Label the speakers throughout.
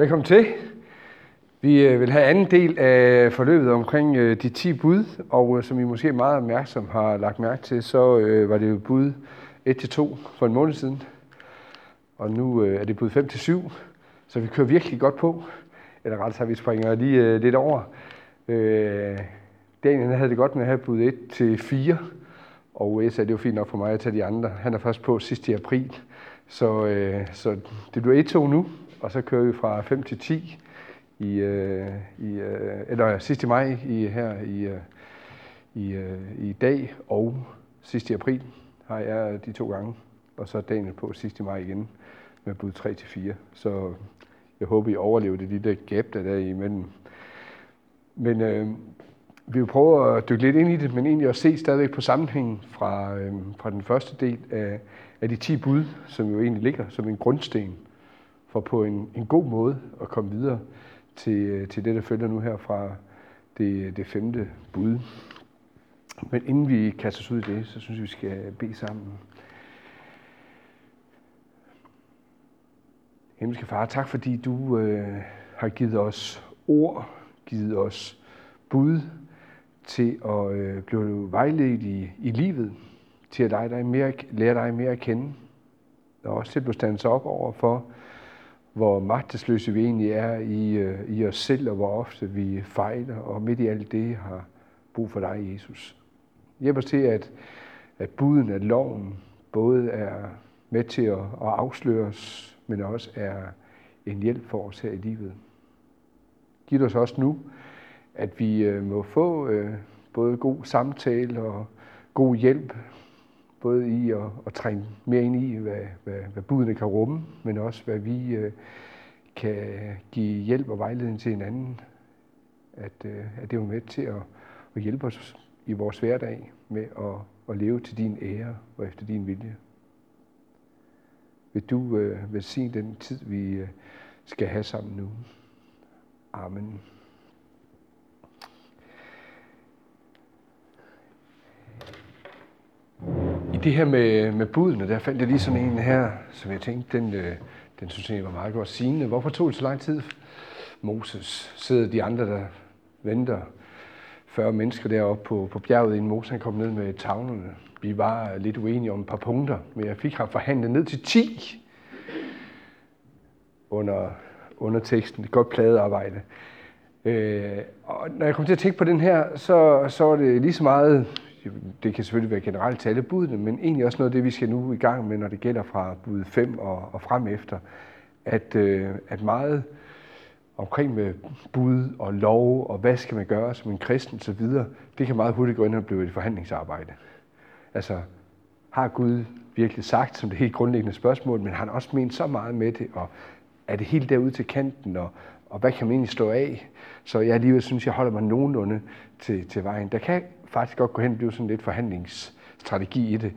Speaker 1: Velkommen til. Vi øh, vil have anden del af forløbet omkring øh, de 10 bud, og øh, som I måske meget opmærksom har lagt mærke til, så var det jo bud 1-2 for en måned siden, og nu er det bud 5-7, så vi kører virkelig godt på, eller rettere sagt, vi springer lige lidt over. Daniel havde det godt med at have bud 1-4, og jeg sagde, det var fint nok for mig at tage de andre. Han er først på sidst i april, så, så det bliver 1-2 nu, og så kører vi fra 5 til 10 i, øh, i øh, eller sidst i maj i, her i, øh, i, øh, i dag og sidst i april har jeg de to gange, og så dagen på sidst i maj igen med bud 3 til 4. Så jeg håber, I overlever det lille gap, der er imellem. Men øh, vi vil prøve at dykke lidt ind i det, men egentlig også se stadigvæk på sammenhængen fra, øh, fra den første del af, af de 10 bud, som jo egentlig ligger som en grundsten for på en, en god måde at komme videre til, øh, til det, der følger nu her fra det, det femte bud. Men inden vi kaster os ud i det, så synes jeg, vi skal bede sammen. Himmelske Far, tak fordi du øh, har givet os ord, givet os bud til at øh, blive vejledt i, i livet, til at dig, dig mere, lære dig mere at kende, og også til at blive stands op over for, hvor magtesløse vi egentlig er i, øh, i os selv, og hvor ofte vi fejler, og midt i alt det har brug for dig, Jesus. Hjælp os til, at, at buden af loven både er med til at, at afsløre os, men også er en hjælp for os her i livet. Giv os også nu, at vi øh, må få øh, både god samtale og god hjælp både i at, at trænge mere ind i, hvad, hvad, hvad budene kan rumme, men også hvad vi øh, kan give hjælp og vejledning til hinanden. At, øh, at det er med til at, at hjælpe os i vores hverdag med at, at leve til din ære og efter din vilje. Vil du øh, velsigne den tid, vi øh, skal have sammen nu. Amen. I det her med, med budene, der fandt jeg lige sådan en her, som jeg tænkte, den, øh, den synes jeg var meget godt sigende. Hvorfor tog det så lang tid? Moses sidder de andre, der venter 40 mennesker deroppe på, på bjerget, inden Moses han kom ned med tavlerne. Vi var lidt uenige om et par punkter, men jeg fik ham forhandlet ned til 10 under, under teksten. Et godt pladearbejde. Øh, og når jeg kom til at tænke på den her, så, så var det lige så meget det kan selvfølgelig være generelt til alle budene, men egentlig også noget af det, vi skal nu i gang med, når det gælder fra bud 5 og, og frem efter, at, øh, at meget omkring med bud og lov og hvad skal man gøre som en kristen så videre, det kan meget hurtigt gå ind og blive et forhandlingsarbejde. Altså, har Gud virkelig sagt som det helt grundlæggende spørgsmål, men har han også ment så meget med det, og er det helt derude til kanten, og, og hvad kan man egentlig stå af? Så jeg alligevel synes, jeg holder mig nogenlunde til, til vejen. Der kan faktisk godt gå hen og blive sådan lidt forhandlingsstrategi i det.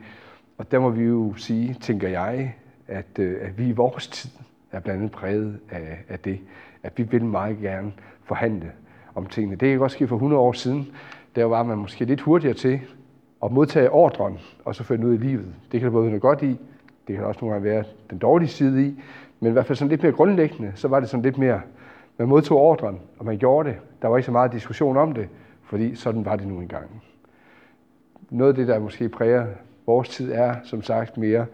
Speaker 1: Og der må vi jo sige, tænker jeg, at, øh, at vi i vores tid er blandt andet præget af, af det, at vi vil meget gerne forhandle om tingene. Det kan godt ske for 100 år siden. Der var man måske lidt hurtigere til at modtage ordren og så føre den ud i livet. Det kan der både være noget godt i, det kan også nogle gange være den dårlige side i, men i hvert fald sådan lidt mere grundlæggende, så var det sådan lidt mere, man modtog ordren, og man gjorde det. Der var ikke så meget diskussion om det, fordi sådan var det nu engang. Noget af det, der måske præger vores tid, er som sagt mere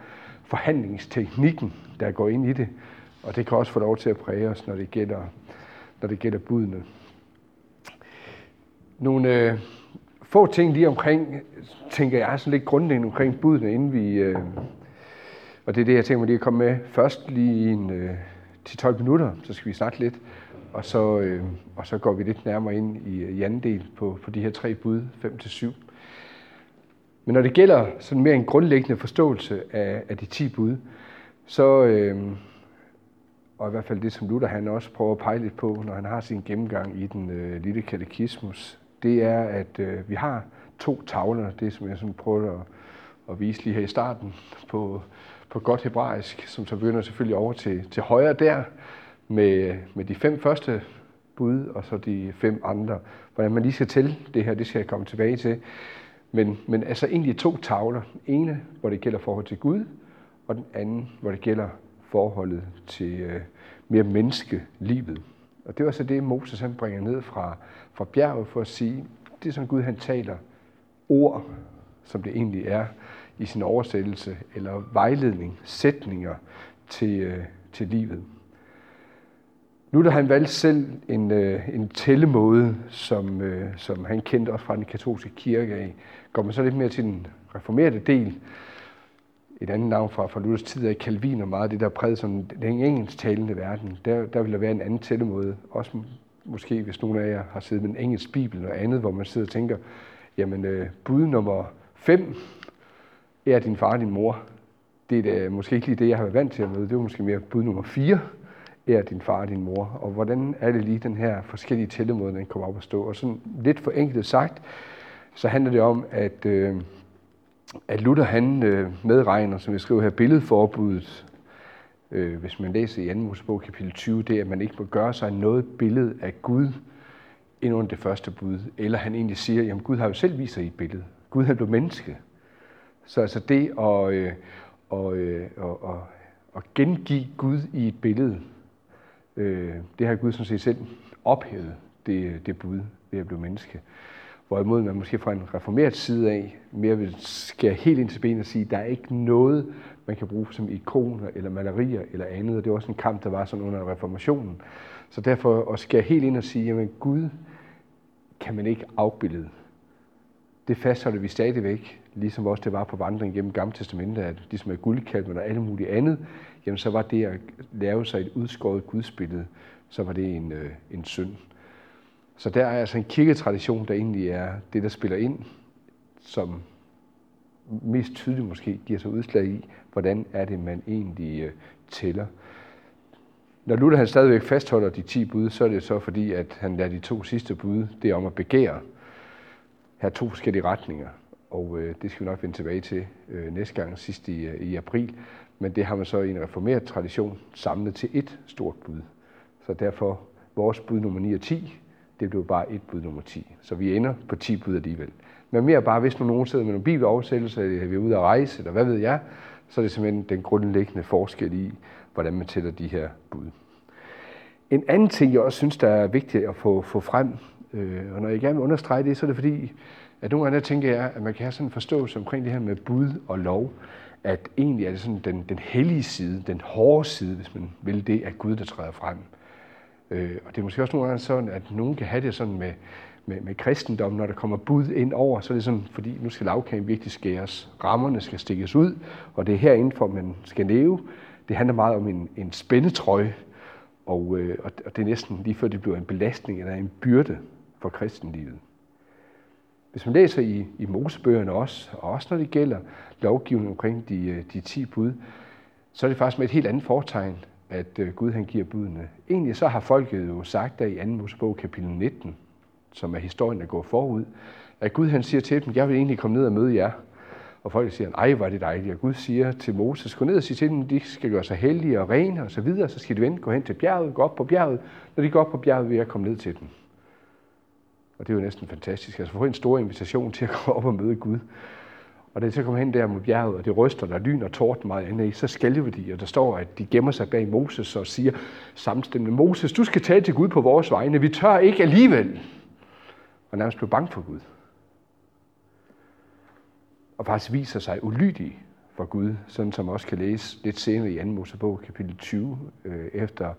Speaker 1: forhandlingsteknikken, der går ind i det, og det kan også få lov til at præge os, når det gælder, når det gælder budene. Nogle øh, få ting lige omkring, tænker jeg, sådan lidt grundlæggende omkring budene, inden vi, øh, og det er det, jeg tænker mig lige at komme med først lige en øh, 10-12 minutter, så skal vi snakke lidt, og så, øh, og så går vi lidt nærmere ind i, øh, i anden del på, på de her tre bud, 5-7. Men når det gælder sådan mere en grundlæggende forståelse af, af de 10 bud, så, øh, og i hvert fald det, som Luther han også prøver at pege lidt på, når han har sin gennemgang i den øh, lille katekismus, det er, at øh, vi har to tavler, det som jeg sådan prøver at, at vise lige her i starten på, på godt hebraisk, som så begynder selvfølgelig over til, til højre der, med, med de fem første bud, og så de fem andre. Hvordan man lige skal til det her, det skal jeg komme tilbage til. Men, men altså egentlig to tavler. ene, hvor det gælder forhold til Gud, og den anden, hvor det gælder forholdet til øh, mere menneskelivet. Og det var så det, Moses han bringer ned fra, fra bjerget for at sige, det er som Gud han taler ord, som det egentlig er i sin oversættelse, eller vejledning, sætninger til, øh, til livet. Nu da han valgt selv en, øh, en tællemåde, som, øh, som han kendte også fra den katolske kirke af, går man så lidt mere til den reformerede del. Et andet navn fra, fra Luthers tid er Calvin og meget det, der præget som den engelsktalende verden. Der, der vil der være en anden tællemåde. Også måske, hvis nogen af jer har siddet med en engelsk bibel og andet, hvor man sidder og tænker, jamen øh, bud nummer 5 er din far og din mor. Det er da, måske ikke lige det, jeg har været vant til at møde. Det var måske mere bud nummer 4 er din far og din mor, og hvordan er det lige den her forskellige tællemåde, den kommer op at stå. Og sådan lidt forenklet sagt, så handler det om, at, øh, at Luther han øh, medregner, som jeg skriver her, billedforbuddet, øh, hvis man læser i 2. Mosebog kapitel 20, det er, at man ikke må gøre sig noget billede af Gud ind under det første bud. Eller han egentlig siger, at Gud har jo selv vist sig i et billede. Gud har blevet menneske. Så altså det at, øh, og, øh, og, og, at gengive Gud i et billede, Øh, det har Gud sådan set selv ophævet, det, det bud ved at blive menneske. Hvorimod man måske fra en reformeret side af mere vil skære helt ind til benet og sige, at der er ikke noget, man kan bruge som ikoner eller malerier eller andet. Og det var også en kamp, der var sådan under reformationen. Så derfor at skære helt ind og sige, at Gud kan man ikke afbillede. Det fastholder vi stadigvæk, ligesom også det var på vandring gennem Gamle Testamentet, at ligesom med guldkalven og alle mulige andet, jamen så var det at lave sig et udskåret gudsbillede, så var det en, øh, en synd. Så der er altså en kirketradition, der egentlig er det, der spiller ind, som mest tydeligt måske giver sig udslag i, hvordan er det, man egentlig øh, tæller. Når Luther han stadigvæk fastholder de 10 bud, så er det så fordi, at han lader de to sidste bud, det er om at begære, have to forskellige retninger. Og øh, det skal vi nok vende tilbage til øh, næste gang, sidst i, øh, i april. Men det har man så i en reformeret tradition samlet til et stort bud. Så derfor vores bud nummer 9 og 10, det blev bare et bud nummer 10. Så vi ender på 10 bud alligevel. Men mere bare, hvis nu nogen sidder med nogle bibeloversættelser, eller vi er ude at rejse, eller hvad ved jeg, så er det simpelthen den grundlæggende forskel i, hvordan man tæller de her bud. En anden ting, jeg også synes, der er vigtigt at få, få frem, øh, og når jeg gerne vil understrege det, så er det fordi, at nogle gange tænker jeg, at man kan have sådan en forståelse omkring det her med bud og lov, at egentlig er det sådan den, den hellige side, den hårde side, hvis man vil det, at Gud, der træder frem. Øh, og det er måske også nogle gange sådan, at nogen kan have det sådan med, med, med kristendom, når der kommer bud ind over, så er det sådan, fordi nu skal lavkagen virkelig skæres, rammerne skal stikkes ud, og det er herindenfor, man skal leve. Det handler meget om en, en spændetrøje, og, øh, og det er næsten lige før det bliver en belastning eller en byrde for kristenlivet. Hvis man læser i, i Mosebøgerne også, og også når det gælder lovgivningen omkring de, øh, de 10 bud, så er det faktisk med et helt andet fortegn, at øh, Gud han giver budene. Egentlig så har folket jo sagt der i 2. Mosebog kapitel 19, som er historien, der går forud, at Gud han siger til dem, jeg vil egentlig komme ned og møde jer. Og folk siger, ej, hvor er det dejligt. Og Gud siger til Moses, gå ned og sig til dem, de skal gøre sig hellige og rene og så videre. Så skal de vente, gå hen til bjerget, gå op på bjerget. Når de går op på bjerget, vil jeg komme ned til dem. Og det er jo næsten fantastisk. Altså få en stor invitation til at komme op og møde Gud. Og det så kommer hen der mod bjerget, og det ryster, der lyn og torden meget andet i, så skælver de, og der står, at de gemmer sig bag Moses og siger samstemmende, Moses, du skal tale til Gud på vores vegne, vi tør ikke alligevel. Og nærmest blev bange for Gud. Og faktisk viser sig ulydig for Gud, sådan som også kan læse lidt senere i 2. Mosebog, kapitel 20, øh, efter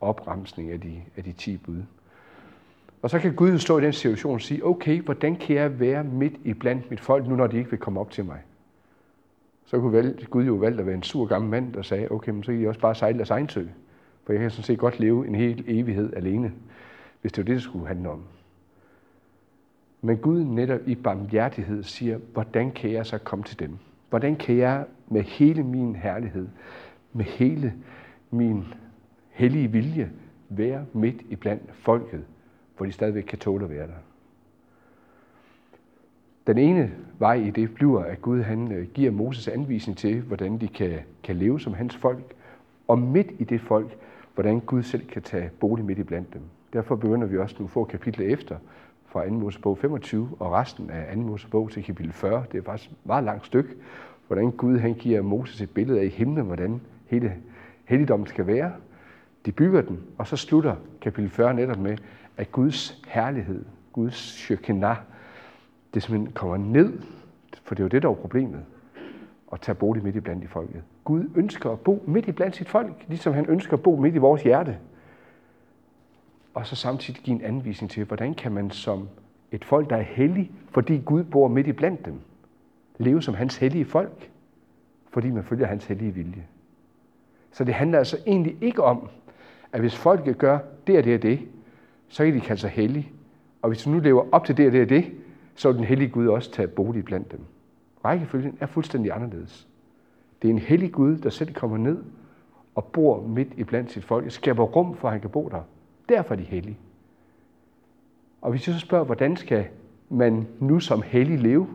Speaker 1: opremsning af de, af de 10 bud. Og så kan Gud stå i den situation og sige, okay, hvordan kan jeg være midt i blandt mit folk, nu når de ikke vil komme op til mig? Så kunne Gud jo valgt at være en sur gammel mand, der sagde, okay, men så kan I også bare sejle deres egen sø. For jeg kan sådan set godt leve en hel evighed alene, hvis det var det, det skulle handle om. Men Gud netop i barmhjertighed siger, hvordan kan jeg så komme til dem? Hvordan kan jeg med hele min herlighed, med hele min hellige vilje, være midt i blandt folket, hvor de stadigvæk kan tåle at være der. Den ene vej i det bliver, at Gud han øh, giver Moses anvisning til, hvordan de kan, kan leve som hans folk, og midt i det folk, hvordan Gud selv kan tage bolig midt i blandt dem. Derfor begynder vi også nu få kapitler efter, fra 2. Mosebog 25 og resten af 2. Mosebog til kapitel 40. Det er faktisk et meget langt stykke, hvordan Gud han giver Moses et billede af i himlen, hvordan hele helligdommen skal være, de bygger den, og så slutter kapitel 40 netop med, at Guds herlighed, Guds shekinah, det simpelthen kommer ned, for det er jo det, der er problemet, at tage bolig midt i blandt i folket. Gud ønsker at bo midt i blandt sit folk, ligesom han ønsker at bo midt i vores hjerte. Og så samtidig give en anvisning til, hvordan kan man som et folk, der er hellig, fordi Gud bor midt i blandt dem, leve som hans hellige folk, fordi man følger hans hellige vilje. Så det handler altså egentlig ikke om, at hvis folket gør det og det og det, så kan de kalde sig hellige. Og hvis du nu lever op til det og det og det, så vil den hellige Gud også tage bolig blandt dem. Rækkefølgen er fuldstændig anderledes. Det er en hellig Gud, der selv kommer ned og bor midt i blandt sit folk, skaber rum for, at han kan bo der. Derfor er de hellige. Og hvis jeg så spørger, hvordan skal man nu som hellig leve,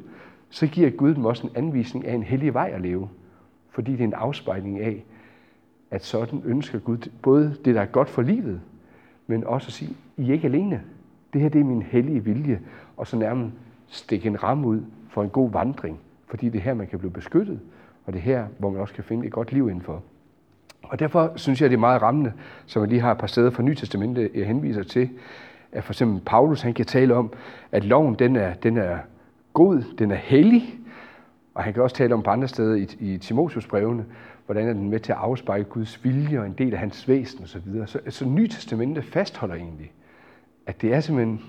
Speaker 1: så giver Gud dem også en anvisning af en hellig vej at leve. Fordi det er en afspejling af, at sådan ønsker Gud både det, der er godt for livet, men også at sige, i er ikke alene. Det her det er min hellige vilje, og så nærmest stikke en ramme ud for en god vandring, fordi det er her, man kan blive beskyttet, og det er her, hvor man også kan finde et godt liv indenfor. Og derfor synes jeg, det er meget rammende, som jeg lige har et par steder fra Nytestamentet, jeg henviser til, at for eksempel Paulus, han kan tale om, at loven, den er, den er god, den er hellig, og han kan også tale om på andre steder i, i Timotius brevene, hvordan er den med til at afspejle Guds vilje og en del af hans væsen osv. Så, så, så Nytestamentet fastholder egentlig, at det er simpelthen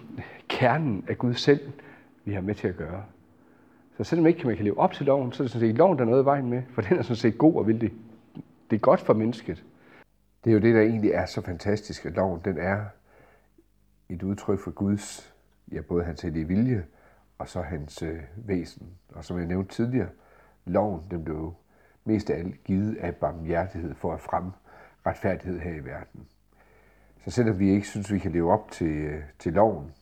Speaker 1: kernen af Gud selv, vi har med til at gøre. Så selvom ikke man kan leve op til loven, så er det sådan set loven, der er noget i vejen med, for den er sådan set god og vil det. Det er godt for mennesket. Det er jo det, der egentlig er så fantastisk, at loven den er et udtryk for Guds, ja, både hans hellige vilje, og så hans øh, væsen. Og som jeg nævnte tidligere, loven den blev mest af alt givet af barmhjertighed for at fremme retfærdighed her i verden. Så selvom vi ikke synes, vi kan leve op til, øh, til loven,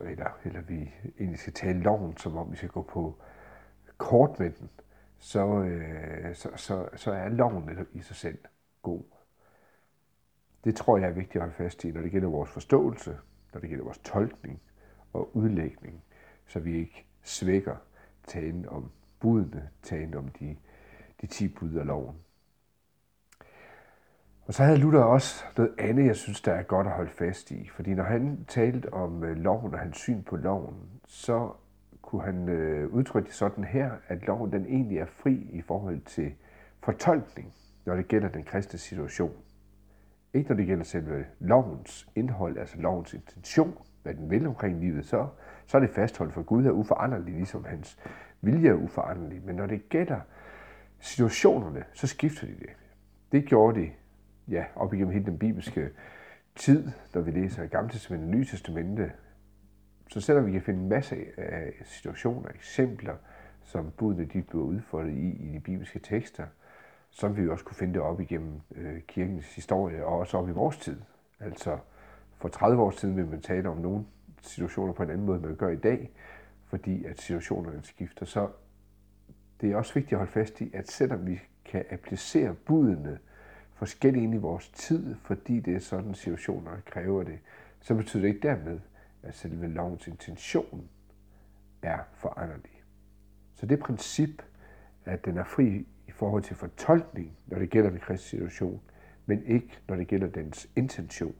Speaker 1: eller, eller vi egentlig skal tale loven, som om vi skal gå på kort med den, så, øh, så, så, så er loven i sig selv god. Det tror jeg er vigtigt at holde fast i, når det gælder vores forståelse, når det gælder vores tolkning og udlægning, så vi ikke svækker talen om budene, talen om de, de 10 bud af loven. Og så havde Luther også noget andet, jeg synes, der er godt at holde fast i. Fordi når han talte om øh, loven og hans syn på loven, så kunne han øh, udtrykke det sådan her, at loven den egentlig er fri i forhold til fortolkning, når det gælder den kristne situation. Ikke når det gælder selve lovens indhold, altså lovens intention, hvad den vil omkring livet, så, så er det fastholdt, for Gud er uforanderlig, ligesom hans vilje er uforanderlig. Men når det gælder situationerne, så skifter de det. Det gjorde de ja, op igennem hele den bibelske tid, når vi læser Gamle Testamentet og Nye Testamente, så selvom vi kan finde en masse af situationer, eksempler, som budene de bliver udfoldet i i de bibelske tekster, så vil vi også kunne finde det op igennem øh, kirkens historie og også op i vores tid. Altså for 30 år siden vil man tale om nogle situationer på en anden måde, end man gør i dag, fordi at situationerne skifter. Så det er også vigtigt at holde fast i, at selvom vi kan applicere budene forskellige ind i vores tid, fordi det er sådan situationer, kræver det, så betyder det ikke dermed, at selve lovens intention er foranderlig. Så det princip, at den er fri i forhold til fortolkning, når det gælder den kristne situation, men ikke når det gælder dens intention,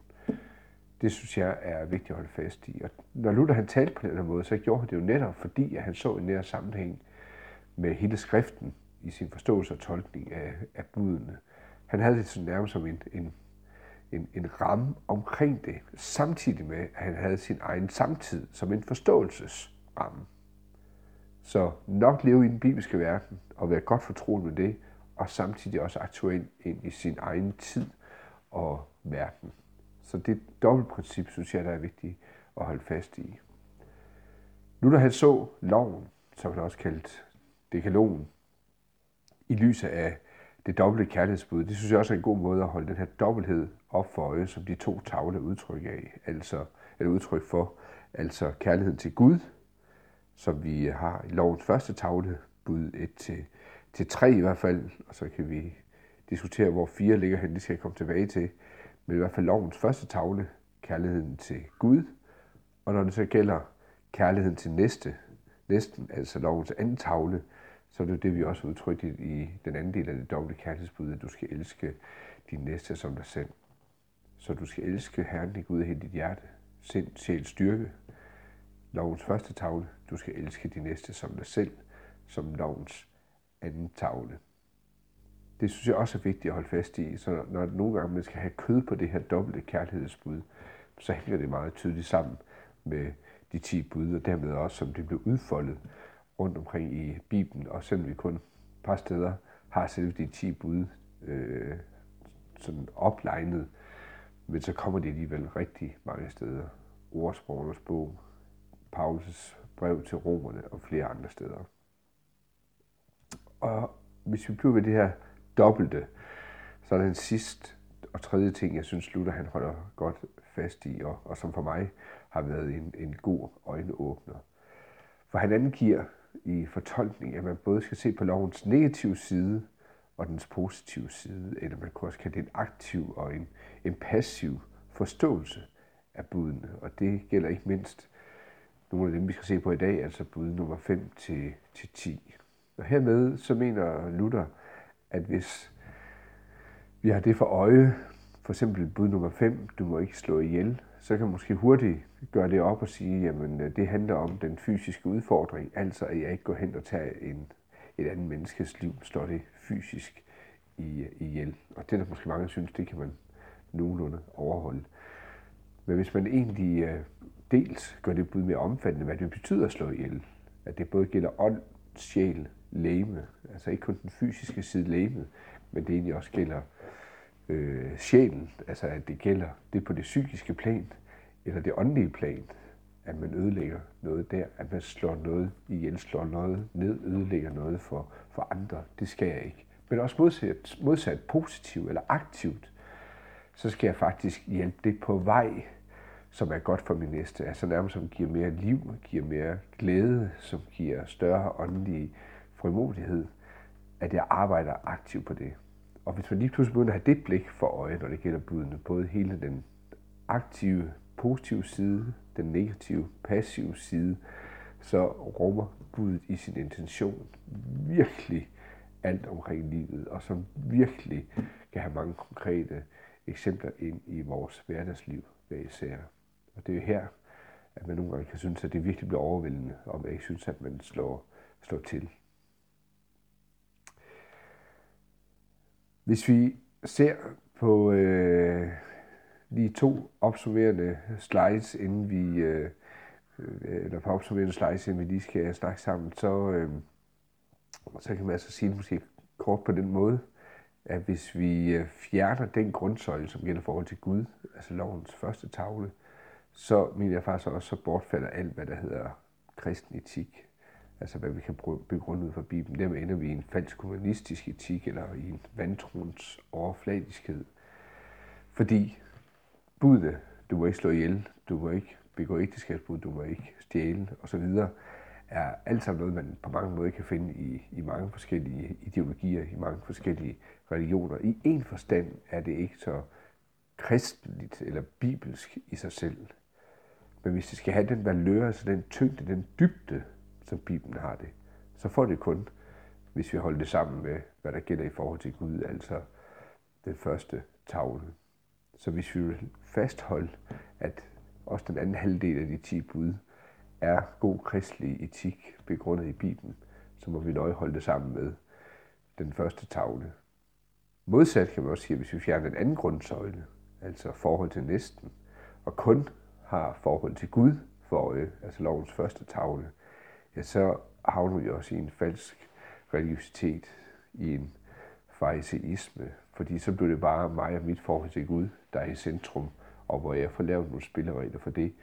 Speaker 1: det synes jeg er vigtigt at holde fast i. Og når Luther han talte på den her måde, så gjorde han det jo netop fordi, at han så en nær sammenhæng med hele skriften i sin forståelse og tolkning af, af budene. Han havde det sådan nærmest som en, en, en, en ramme omkring det, samtidig med, at han havde sin egen samtid som en forståelsesramme. Så nok leve i den bibelske verden og være godt fortroet med det, og samtidig også aktuel ind i sin egen tid og verden. Så det dobbeltprincip, synes jeg, der er vigtigt at holde fast i. Nu da han så loven, som han også kaldt dekalogen, i lyset af det dobbelte kærlighedsbud, det synes jeg også er en god måde at holde den her dobbelthed op for øje, som de to tavle udtryk af, altså et udtryk for, altså kærligheden til Gud, som vi har i lovens første tavle, bud 1 til, til 3 i hvert fald, og så kan vi diskutere, hvor 4 ligger hen, det skal jeg komme tilbage til, men i hvert fald lovens første tavle, kærligheden til Gud, og når det så gælder kærligheden til næste, næsten, altså lovens anden tavle, så er det jo det, vi også udtrykte i den anden del af det dobbelte kærlighedsbud, at du skal elske din næste som dig selv. Så du skal elske Herren din Gud af hele dit hjerte, sind, sjæl, styrke. Lovens første tavle, du skal elske din næste som dig selv, som lovens anden tavle. Det synes jeg også er vigtigt at holde fast i, så når nogle gange man skal have kød på det her dobbelte kærlighedsbud, så hænger det meget tydeligt sammen med de 10 bud, og dermed også, som det blev udfoldet rundt omkring i Bibelen, og selvom vi kun et par steder har selve de 10 bud øh, sådan oplegnet, men så kommer de alligevel rigtig mange steder. Ordsprogernes bog, Paulus brev til romerne og flere andre steder. Og hvis vi bliver ved det her dobbelte, så er den sidste og tredje ting, jeg synes, Luther han holder godt fast i, og, og som for mig har været en, en god øjenåbner. For han angiver i fortolkning, at man både skal se på lovens negative side og dens positive side, eller man kan også kalde det en aktiv og en, en passiv forståelse af budene. Og det gælder ikke mindst nogle af dem, vi skal se på i dag, altså bud nummer 5 til, til 10. Og hermed så mener Luther, at hvis vi har det for øje, for eksempel bud nummer 5, du må ikke slå ihjel, så kan man måske hurtigt gøre det op og sige, jamen øh, det handler om den fysiske udfordring, altså at jeg ikke går hen og tager en, et andet menneskes liv, slår det fysisk i, ihjel. Og det er der måske mange, synes, det kan man nogenlunde overholde. Men hvis man egentlig øh, dels gør det bud mere omfattende, hvad det betyder at slå ihjel, at det både gælder ånd, sjæl, læme, altså ikke kun den fysiske side læme, men det egentlig også gælder øh, sjælen, altså at det gælder det på det psykiske plan, eller det åndelige plan, at man ødelægger noget der, at man slår noget ihjel, slår noget ned, ødelægger noget for, for andre. Det skal jeg ikke. Men også modsat, modsat positivt eller aktivt, så skal jeg faktisk hjælpe det på vej, som er godt for min næste. Altså nærmest som giver mere liv, giver mere glæde, som giver større åndelig frimodighed, at jeg arbejder aktivt på det. Og hvis man lige pludselig begynder at have det blik for øje, når det gælder budene, både hele den aktive, positive side, den negative, passive side, så rummer budet i sin intention virkelig alt omkring livet, og som virkelig kan have mange konkrete eksempler ind i vores hverdagsliv hver især. Og det er jo her, at man nogle gange kan synes, at det virkelig bliver overvældende, og man ikke synes, at man slår, slår til. Hvis vi ser på øh, lige to opsummerende slides, inden vi øh, øh, eller på opsummerende slides, inden vi lige skal snakke sammen, så, øh, så kan man altså sige det måske kort på den måde, at hvis vi øh, fjerner den grundsøjle, som gælder forhold til Gud, altså lovens første tavle, så mener jeg faktisk også, så bortfalder alt, hvad der hedder kristen etik altså hvad vi kan begrunde ud fra Bibelen. der ender vi i en falsk humanistisk etik, eller i en vantroens overfladiskhed. Fordi budene, du må ikke slå ihjel, du må ikke begå ægteskabsbrud, du må ikke stjæle osv., er alt sammen noget, man på mange måder kan finde i, i mange forskellige ideologier, i mange forskellige religioner. I en forstand er det ikke så kristeligt eller bibelsk i sig selv. Men hvis det skal have den valør, altså den tyngde, den dybde, som Bibelen har det, så får det kun, hvis vi holder det sammen med, hvad der gælder i forhold til Gud, altså den første tavle. Så hvis vi vil fastholde, at også den anden halvdel af de ti bud er god kristelig etik begrundet i Bibelen, så må vi nøje holde det sammen med den første tavle. Modsat kan man også sige, at hvis vi fjerner den anden grundsøjle, altså forhold til næsten, og kun har forhold til Gud for øje, altså lovens første tavle, ja, så havner vi også i en falsk religiøsitet, i en fariseisme, fordi så blev det bare mig og mit forhold til Gud, der er i centrum, og hvor jeg får lavet nogle spilleregler for det,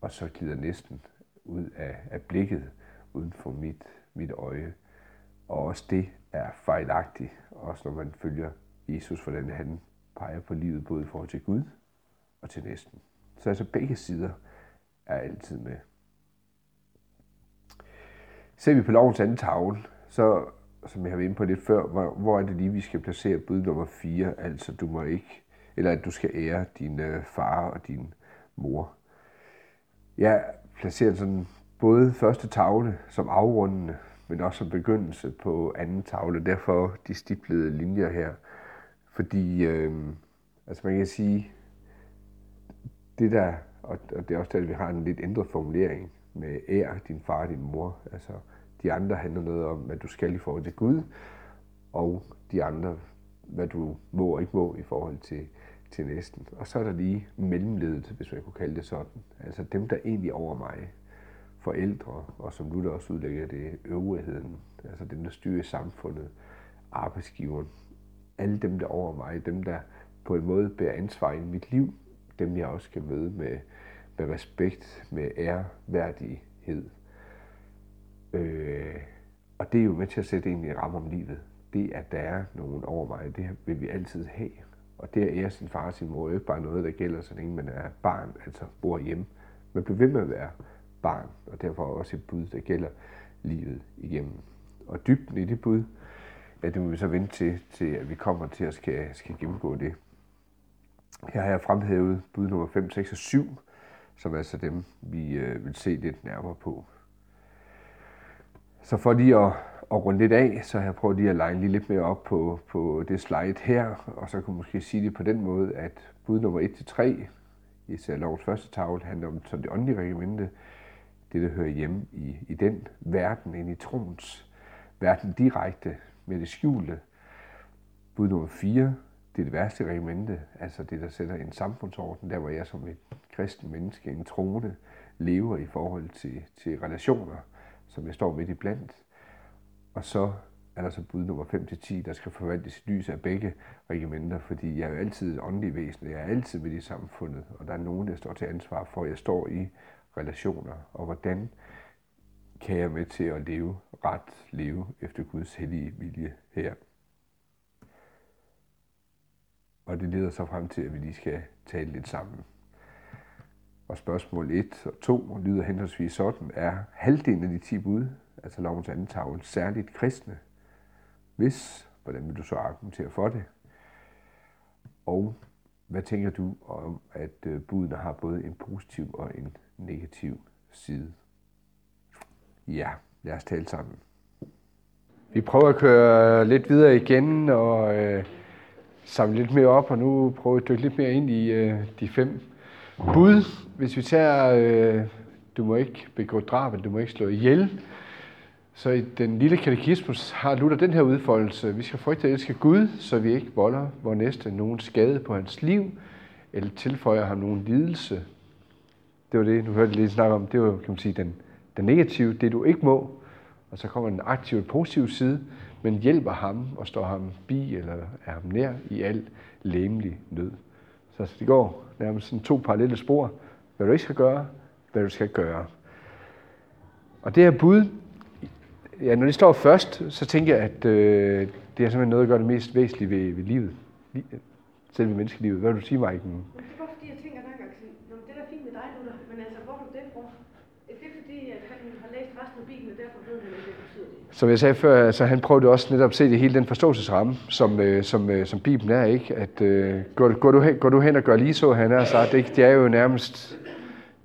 Speaker 1: og så glider næsten ud af, af blikket, uden for mit, mit øje. Og også det er fejlagtigt, også når man følger Jesus, hvordan han peger på livet, både i forhold til Gud og til næsten. Så altså begge sider er altid med. Ser vi på lovens anden tavle, så, som jeg har været inde på lidt før, hvor, hvor er det lige, vi skal placere bud nummer 4, altså du må ikke, eller at du skal ære din øh, far og din mor. Jeg placerer sådan både første tavle som afrundende, men også som begyndelse på anden tavle. Derfor de stiplede linjer her. Fordi, øh, altså man kan sige, det der, og det er også der, at vi har en lidt ændret formulering med ær din far og din mor. Altså, de andre handler noget om, hvad du skal i forhold til Gud, og de andre, hvad du må og ikke må i forhold til, til næsten. Og så er der lige mellemledet, hvis man kunne kalde det sådan. Altså dem, der egentlig over mig, forældre, og som Luther også udlægger det, øvrigheden, altså dem, der styrer samfundet, arbejdsgiveren, alle dem, der over mig, dem, der på en måde bærer ansvar i mit liv, dem jeg også skal møde med, med respekt, med ærværdighed. Øh, og det er jo med til at sætte en i ramme om livet. Det, at der er nogen over mig, det vil vi altid have. Og det at ære sin far og sin mor er jo ikke bare noget, der gælder, så længe man er barn, altså bor hjemme. Man bliver ved med at være barn, og derfor også et bud, der gælder livet igennem. Og dybden i det bud, ja, det må vi så vente til, til at vi kommer til at skal, skal gennemgå det. Her har jeg fremhævet bud nummer 5, 6 og 7, som altså dem, vi øh, vil se lidt nærmere på. Så for lige at, at runde lidt af, så har jeg prøvet lige at line lige lidt mere op på, på det slide her, og så kan man måske sige det på den måde, at bud nummer 1-3, især lovens første tavle, handler om sådan det åndelige regimente, det der hører hjemme i, i den verden, ind i troens verden direkte med det skjulte. Bud nummer 4, det er det værste regimente, altså det, der sætter en samfundsorden, der hvor jeg som et kristen menneske, en troende, lever i forhold til, til relationer, som jeg står midt i blandt. Og så er der så bud nummer 5-10, der skal forvandles i lys af begge regimenter, fordi jeg er jo altid et åndeligt væsen, jeg er altid midt i samfundet, og der er nogen, der står til ansvar for, at jeg står i relationer, og hvordan kan jeg med til at leve ret, leve efter Guds hellige vilje her. Og det leder så frem til, at vi lige skal tale lidt sammen. Og spørgsmål 1 og 2 lyder henholdsvis sådan, er halvdelen af de 10 bud, altså lovens anden tavle, særligt kristne? Hvis, hvordan vil du så argumentere for det? Og hvad tænker du om, at øh, budene har både en positiv og en negativ side? Ja, lad os tale sammen. Vi prøver at køre lidt videre igen og øh, samle lidt mere op, og nu prøve at dykke lidt mere ind i øh, de fem bud. Hvis vi tager, øh, du må ikke begå drab, du må ikke slå ihjel, så i den lille katekismus har Luther den her udfoldelse. Vi skal frygte at elske Gud, så vi ikke volder vor næste nogen skade på hans liv, eller tilføjer ham nogen lidelse. Det var det, nu hørte jeg lige snakke om, det var kan man sige, den, den negative, det du ikke må. Og så kommer den aktive, positive side, men hjælper ham og står ham bi eller er ham nær i al læmelig nød. Så det går nærmest sådan to parallelle spor. Hvad du ikke skal gøre, hvad du skal gøre. Og det her bud, ja, når det står først, så tænker jeg, at øh, det er simpelthen noget, der gør det mest væsentlige ved, ved livet. Selve menneskelivet. Hvad vil du sige, Maiken?
Speaker 2: Det er bare fordi, jeg tænker hver gang, sådan, det er da fint med dig, Luther, men altså, hvor har du det fra? Er det fordi, at han har læst resten af Bibelen, og derfor ved han, hvad det betyder det?
Speaker 1: Som jeg sagde før, så han prøvede også netop at se det hele den forståelsesramme, som, øh, som, øh, som Bibelen er, ikke? At øh, går, går, du hen, går du hen og gør lige så, han har sagt, det, det er jo nærmest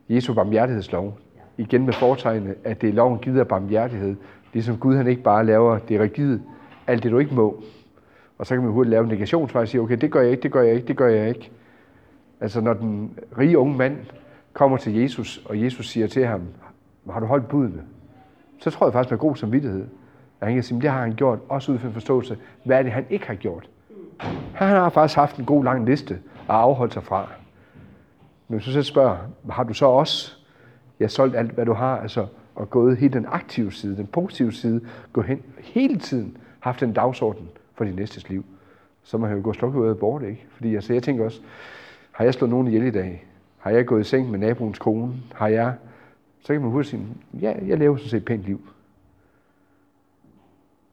Speaker 1: Jesu barmhjertighedslov. Igen med foretegnet, at det er loven givet af barmhjertighed. Ligesom Gud han ikke bare laver det rigide, alt det du ikke må. Og så kan man hurtigt lave en negationsvej og sige, okay, det gør jeg ikke, det gør jeg ikke, det gør jeg ikke. Altså når den rige unge mand kommer til Jesus, og Jesus siger til ham, har du holdt budene? Så tror jeg faktisk med god samvittighed, og han kan sige, det har han gjort, også ud fra forståelse, hvad er det, han ikke har gjort. Han har faktisk haft en god lang liste at afholde sig fra. Men hvis du så spørger, har du så også ja, solgt alt, hvad du har, altså, og gået hele den aktive side, den positive side, gå hen hele tiden, haft en dagsorden for dit næstes liv, så må han jo gå slukket ud af bort, ikke? Fordi altså, jeg tænker også, har jeg slået nogen ihjel i dag? Har jeg gået i seng med naboens kone? Har jeg... Så kan man hurtigt sige, ja, jeg lever sådan set et pænt liv.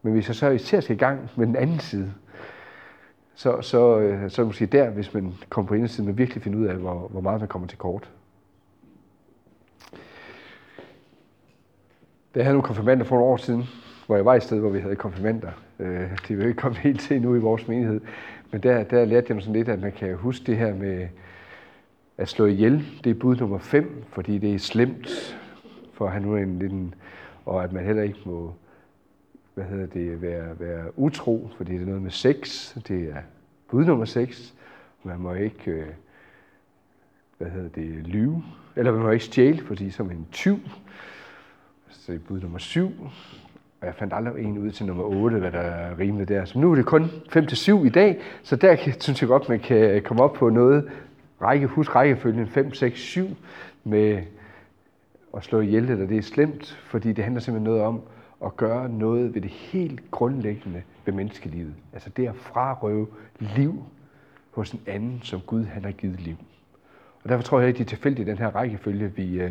Speaker 1: Men hvis jeg så især skal i gang med den anden side, så, så, øh, så er det måske der, hvis man kommer på indersiden, man virkelig finder ud af, hvor, hvor meget man kommer til kort. Det havde nogle konfirmander for nogle år siden, hvor jeg var i sted, hvor vi havde konfirmander. Øh, de vil ikke komme helt til nu i vores menighed. Men der, der lærte jeg mig sådan lidt, at man kan huske det her med at slå ihjel. Det er bud nummer 5, fordi det er slemt for at have nu en en, Og at man heller ikke må hvad hedder det, være, være utro, fordi det er noget med sex. Det er bud nummer 6. Man må ikke øh, hvad hedder det, lyve, eller man må ikke stjæle, fordi som en tyv. Så det er bud nummer syv. Og jeg fandt aldrig en ud til nummer 8, hvad der er rimeligt der. Så nu er det kun 5 til 7 i dag, så der synes jeg godt, man kan øh, komme op på noget. Række, husk rækkefølgen 5, 6, 7 med at slå ihjel, eller det er slemt, fordi det handler simpelthen noget om at gøre noget ved det helt grundlæggende ved menneskelivet. Altså det at frarøve liv hos en anden, som Gud han har givet liv. Og derfor tror jeg ikke, det er tilfældigt, den her rækkefølge, vi, øh,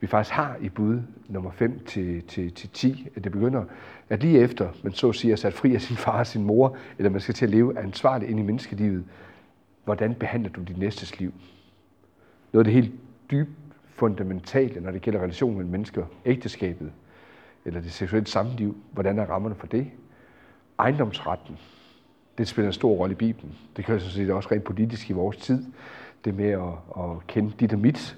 Speaker 1: vi faktisk har i bud nummer 5 til, til, til 10, at det begynder, at lige efter man så siger sat fri af sin far og sin mor, eller man skal til at leve ansvarligt ind i menneskelivet, hvordan behandler du dit næstes liv? Noget af det helt dybt fundamentale, når det gælder relationen mellem mennesker, ægteskabet, eller det seksuelle samliv, hvordan er rammerne for det? Ejendomsretten, det spiller en stor rolle i Bibelen. Det kan jo sådan set også rent politisk i vores tid det med at, at kende dit og mit,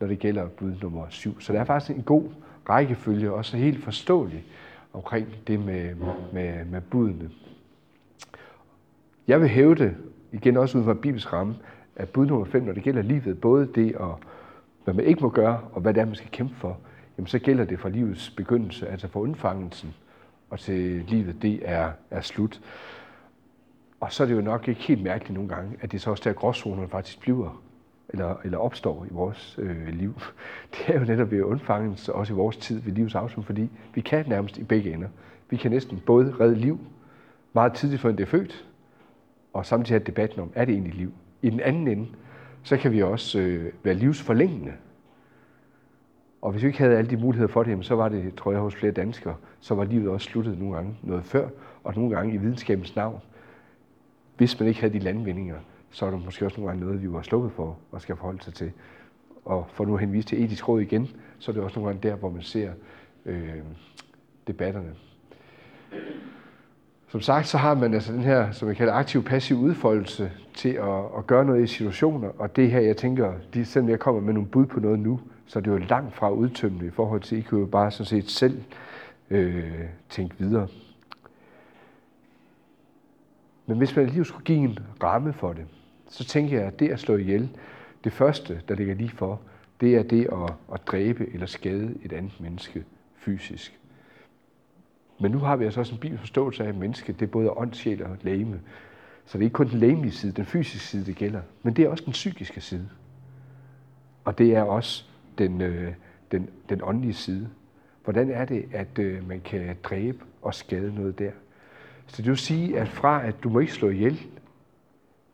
Speaker 1: når det gælder bud nummer syv. Så der er faktisk en god rækkefølge, også helt forståelig omkring det med, med, med budene. Jeg vil hæve det, igen også ud fra Bibels ramme, at bud nummer 5, når det gælder livet, både det, at, hvad man ikke må gøre, og hvad det er, man skal kæmpe for, jamen så gælder det fra livets begyndelse, altså fra undfangelsen og til livet, det er, er slut. Og så er det jo nok ikke helt mærkeligt nogle gange, at det så også der gråzonerne faktisk bliver, eller, eller opstår i vores øh, liv. Det er jo netop ved undfangelse, også i vores tid ved livets afslutning, fordi vi kan nærmest i begge ender. Vi kan næsten både redde liv meget tidligt, før det er født, og samtidig have debatten om, er det egentlig liv? I den anden ende, så kan vi også øh, være livsforlængende. Og hvis vi ikke havde alle de muligheder for det, så var det, tror jeg, hos flere danskere, så var livet også sluttet nogle gange noget før, og nogle gange i videnskabens navn hvis man ikke havde de landvindinger, så er der måske også nogle gange noget, vi var sluppet for og skal forholde sig til. Og for nu at henvise til etisk råd igen, så er det også nogle gange der, hvor man ser øh, debatterne. Som sagt, så har man altså den her, som jeg kalder aktiv-passiv udfoldelse til at, at gøre noget i situationer, og det her, jeg tænker, de, selvom jeg kommer med nogle bud på noget nu, så er det jo langt fra udtømmende i forhold til, at I kan jo bare sådan set selv øh, tænke videre. Men hvis man lige skulle give en ramme for det, så tænker jeg, at det at slå ihjel, det første, der ligger lige for, det er det at, at dræbe eller skade et andet menneske fysisk. Men nu har vi altså også en bibelforståelse af, at menneske det er både ånd, sjæl og læme. Så det er ikke kun den læmelige side, den fysiske side, det gælder, men det er også den psykiske side. Og det er også den, øh, den, den åndelige side. Hvordan er det, at øh, man kan dræbe og skade noget der? Så det vil sige, at fra at du må ikke slå ihjel,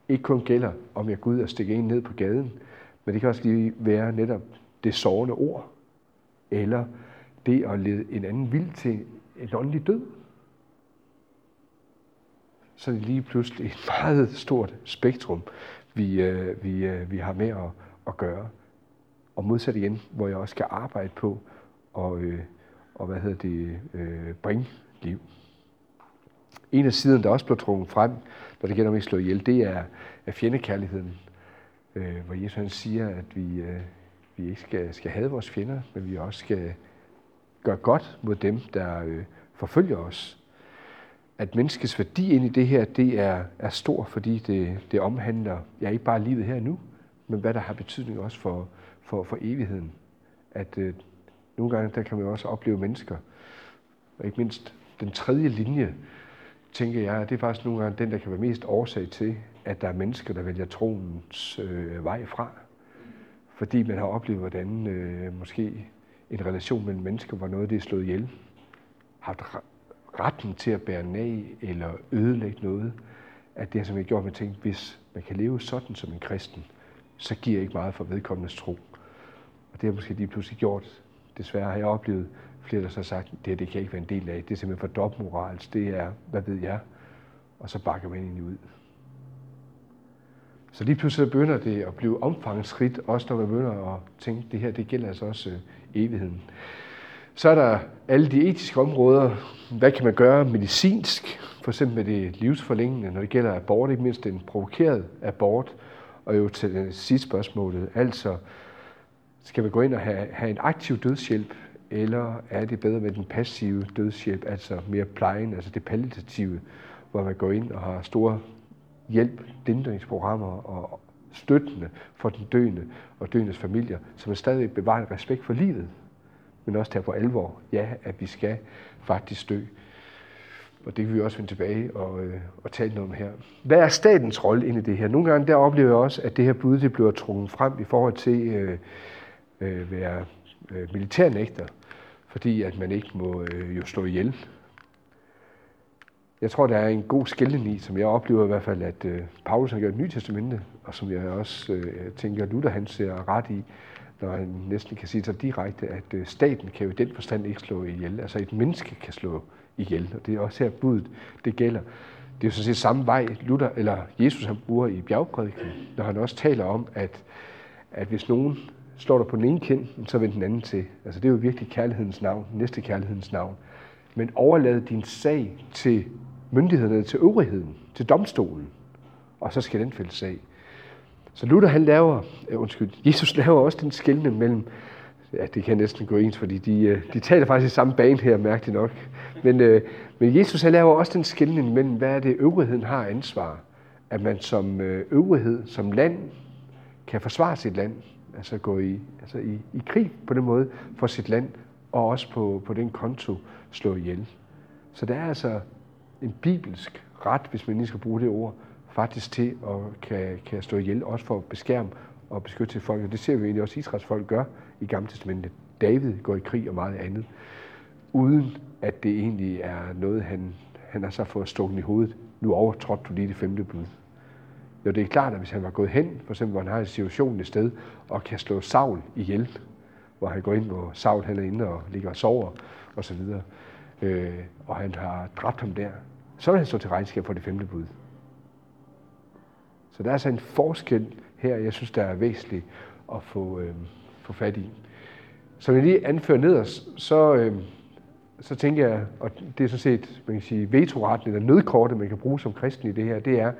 Speaker 1: ikke kun gælder, om jeg går ud og stikker en ned på gaden, men det kan også lige være netop det sårende ord, eller det at lede en anden vild til en åndelig død. Så er det lige pludselig et meget stort spektrum, vi, øh, vi, øh, vi har med at, at gøre. Og modsat igen, hvor jeg også skal arbejde på og, øh, og hvad hedder det, øh, bringe liv. En af siderne, der også blev trukket frem, når det gælder om at slå ihjel, det er, er fjendekærligheden. Øh, hvor Jesus han siger, at vi, øh, vi ikke skal, skal have vores fjender, men vi også skal gøre godt mod dem, der øh, forfølger os. At menneskets værdi ind i det her, det er, er stor, fordi det, det omhandler ja, ikke bare livet her nu, men hvad der har betydning også for, for, for evigheden. At øh, nogle gange, der kan man også opleve mennesker, og ikke mindst den tredje linje, tænker jeg, at det er faktisk nogle gange den, der kan være mest årsag til, at der er mennesker, der vælger troens øh, vej fra. Fordi man har oplevet, hvordan øh, måske en relation mellem mennesker, hvor noget det er slået ihjel, har retten til at bære nag eller ødelægge noget, at det har simpelthen gjort, at man tænkte, hvis man kan leve sådan som en kristen, så giver jeg ikke meget for vedkommendes tro. Det har måske lige pludselig gjort, desværre har jeg oplevet, flere, der så har sagt, det her det kan jeg ikke være en del af. Det er simpelthen for dobbeltmoralsk. Det er, hvad ved jeg? Og så bakker man egentlig ud. Så lige pludselig begynder det at blive omfangsrigt, også når man begynder at tænke, det her det gælder altså også øh, evigheden. Så er der alle de etiske områder. Hvad kan man gøre medicinsk? For eksempel med det livsforlængende, når det gælder abort, ikke mindst en provokeret abort. Og jo til det sidste spørgsmålet, altså skal vi gå ind og have, have en aktiv dødshjælp, eller er det bedre med den passive dødshjælp, altså mere plejen, altså det palliative, hvor man går ind og har store hjælp, lindringsprogrammer og støttende for den døende og døendes familier, som er stadig bevarer en respekt for livet, men også tager på alvor, ja, at vi skal faktisk dø. Og det kan vi også vende tilbage og, øh, og tale noget om her. Hvad er statens rolle inde i det her? Nogle gange der oplever jeg også, at det her bud det bliver trukket frem i forhold til øh, øh, være øh, militærnægter, fordi at man ikke må øh, jo slå ihjel. Jeg tror, der er en god skældning i, som jeg oplever i hvert fald, at øh, Paulus har gjort et nyt testamente, og som jeg også øh, tænker, at Luther han ser ret i, når han næsten kan sige så direkte, at øh, staten kan jo i den forstand ikke slå ihjel. Altså et menneske kan slå ihjel, og det er også her budet, det gælder. Det er jo sådan set samme vej, Luther, eller Jesus han bruger i bjergprædiken, når han også taler om, at, at hvis nogen slår dig på den ene kind, så vend den anden til. Altså det er jo virkelig kærlighedens navn, næste kærlighedens navn. Men overlad din sag til myndighederne, til øvrigheden, til domstolen, og så skal den fælde sag. Så Luther han laver, øh, undskyld, Jesus laver også den skældne mellem, ja, det kan næsten gå ens, fordi de, øh, de taler faktisk i samme bane her, mærkeligt nok. Men, øh, men Jesus han laver også den skældning mellem, hvad er det øvrigheden har ansvar. At man som øvrighed, som land, kan forsvare sit land, altså gå i, altså i, i krig på den måde for sit land, og også på, på den konto slå ihjel. Så der er altså en bibelsk ret, hvis man lige skal bruge det ord, faktisk til at kan, kan stå ihjel, også for at beskærme og beskytte til folk. Og det ser vi egentlig også, Israels folk gør i Gamle Testamentet. David går i krig og meget andet, uden at det egentlig er noget, han, han har så fået stukket i hovedet. Nu overtrådte du lige det femte bud. Jo, det er klart, at hvis han var gået hen, for eksempel hvor han har en situation et sted, og kan slå Saul ihjel, hvor han går ind, hvor Saul han er inde og ligger og sover, og så videre, øh, og han har dræbt ham der, så vil han stå til regnskab for det femte bud. Så der er altså en forskel her, jeg synes, der er væsentligt at få, øh, få fat i. Som jeg lige anfører nederst, så, øh, så tænker jeg, og det er sådan set, man kan sige, vetoretten eller nødkortet, man kan bruge som kristen i det her, det er,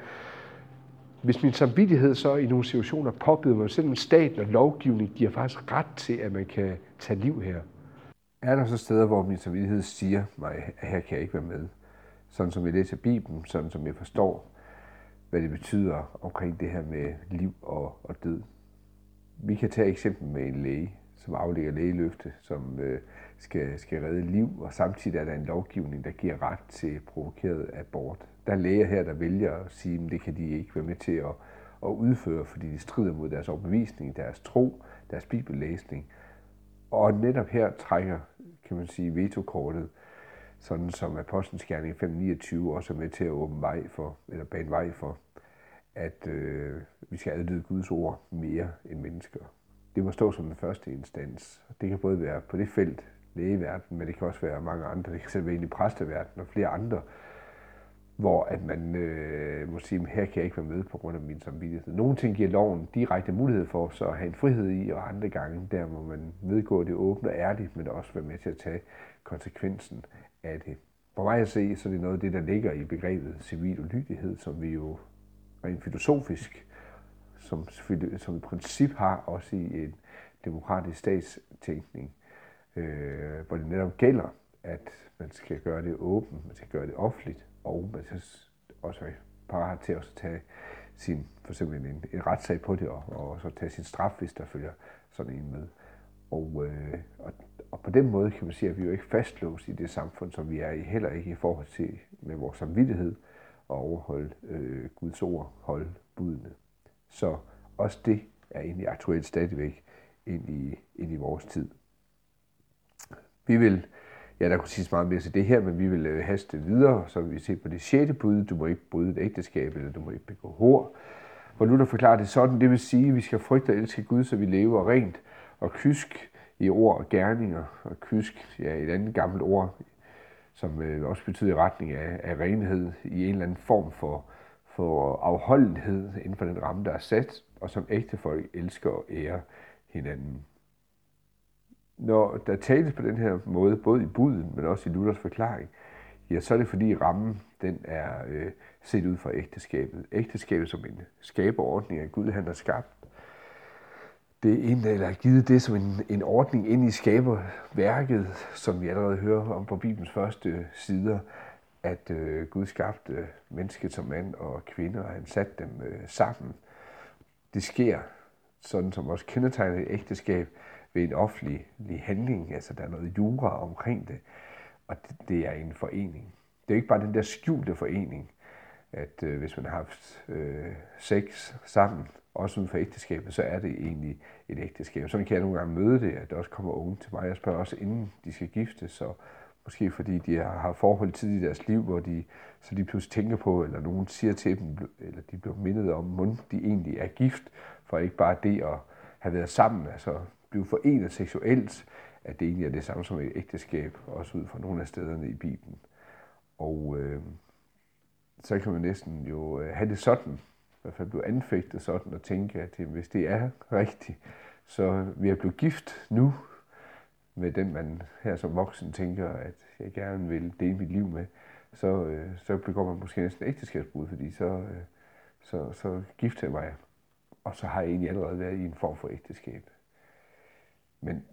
Speaker 1: hvis min samvittighed så i nogle situationer påbyder mig, selvom staten og lovgivning giver faktisk ret til, at man kan tage liv her. Er der så steder, hvor min samvittighed siger mig, at her kan jeg ikke være med? Sådan som jeg læser Bibelen, sådan som jeg forstår, hvad det betyder omkring det her med liv og, og død. Vi kan tage eksempel med en læge, som aflægger lægeløfte, som øh, skal, skal redde liv, og samtidig er der en lovgivning, der giver ret til provokeret abort. Der er læger her, der vælger at sige, at det kan de ikke være med til at, at udføre, fordi de strider mod deres overbevisning, deres tro, deres bibellæsning. Og netop her trækker, kan man sige, vetokortet, sådan som Apostlenes Gerning 5.29 også er med til at åbne vej for, eller bane vej for, at øh, vi skal adlyde Guds ord mere end mennesker. Det må stå som den første instans. Det kan både være på det felt, lægeverden, men det kan også være mange andre. Det kan selv være ind i præsteverdenen og flere andre, hvor at man øh, må sige, her kan jeg ikke være med på grund af min samvittighed. Nogle ting giver loven direkte mulighed for så at have en frihed i, og andre gange, der må man vedgå det åbent og ærligt, men også være med til at tage konsekvensen af det. For mig at se, så er det noget af det, der ligger i begrebet civil ulydighed, som vi jo rent filosofisk, som, som et princip har også i en demokratisk statstænkning, øh, hvor det netop gælder, at man skal gøre det åbent, man skal gøre det offentligt, og man skal også være parat til at tage sin, for eksempel en, en retssag på det, og, og så tage sin straf, hvis der følger sådan en med. Og, øh, og, og på den måde kan man sige, at vi jo ikke fastlåst i det samfund, som vi er i, heller ikke i forhold til med vores samvittighed og overholde øh, Guds ord, holde budene. Så også det er egentlig aktuelt stadigvæk ind i, ind i vores tid. Vi vil, ja, der kunne siges meget mere til det her, men vi vil haste videre, så vi se på det sjette bud, du må ikke bryde et ægteskab, eller du må ikke begå hår. Hvor Luther forklarer det sådan, det vil sige, at vi skal frygte og elske Gud, så vi lever rent og kysk i ord og gerninger. Og kysk, ja, et andet gammelt ord, som øh, også betyder i retning af, af renhed i en eller anden form for, for afholdenhed inden for den ramme, der er sat, og som ægte folk elsker og ærer hinanden når der tales på den her måde, både i buden, men også i Luthers forklaring, ja, så er det fordi rammen, den er øh, set ud fra ægteskabet. Ægteskabet som en skaberordning af Gud, han har skabt. Det er en, eller givet det som en, en ordning ind i skaberværket, som vi allerede hører om på Bibelens første sider, at øh, Gud skabte mennesket som mand og kvinde, og han satte dem øh, sammen. det sker, sådan som også kendetegner et ægteskab, ved en offentlig handling. Altså, der er noget jura omkring det, og det, det er en forening. Det er ikke bare den der skjulte forening, at øh, hvis man har haft øh, sex sammen, også uden for ægteskabet, så er det egentlig et ægteskab. Sådan kan jeg nogle gange møde det, at der også kommer unge til mig Jeg spørger også, inden de skal gifte, så måske fordi de har forhold tidligt i deres liv, hvor de så de pludselig tænker på, eller nogen siger til dem, eller de bliver mindet om, hvordan de egentlig er gift, for ikke bare det at have været sammen, altså blive forenet seksuelt, at det egentlig er det samme som et ægteskab, også ud fra nogle af stederne i Bibelen. Og øh, så kan man næsten jo øh, have det sådan, i hvert fald blive anfægtet sådan, og tænke, at hvis det er rigtigt, så vil jeg blive gift nu med den, man her som voksen tænker, at jeg gerne vil dele mit liv med, så, øh, så begår man måske næsten ægteskabsbrud, fordi så, øh, så, så gifter jeg mig, og så har jeg egentlig allerede været i en form for ægteskab. Men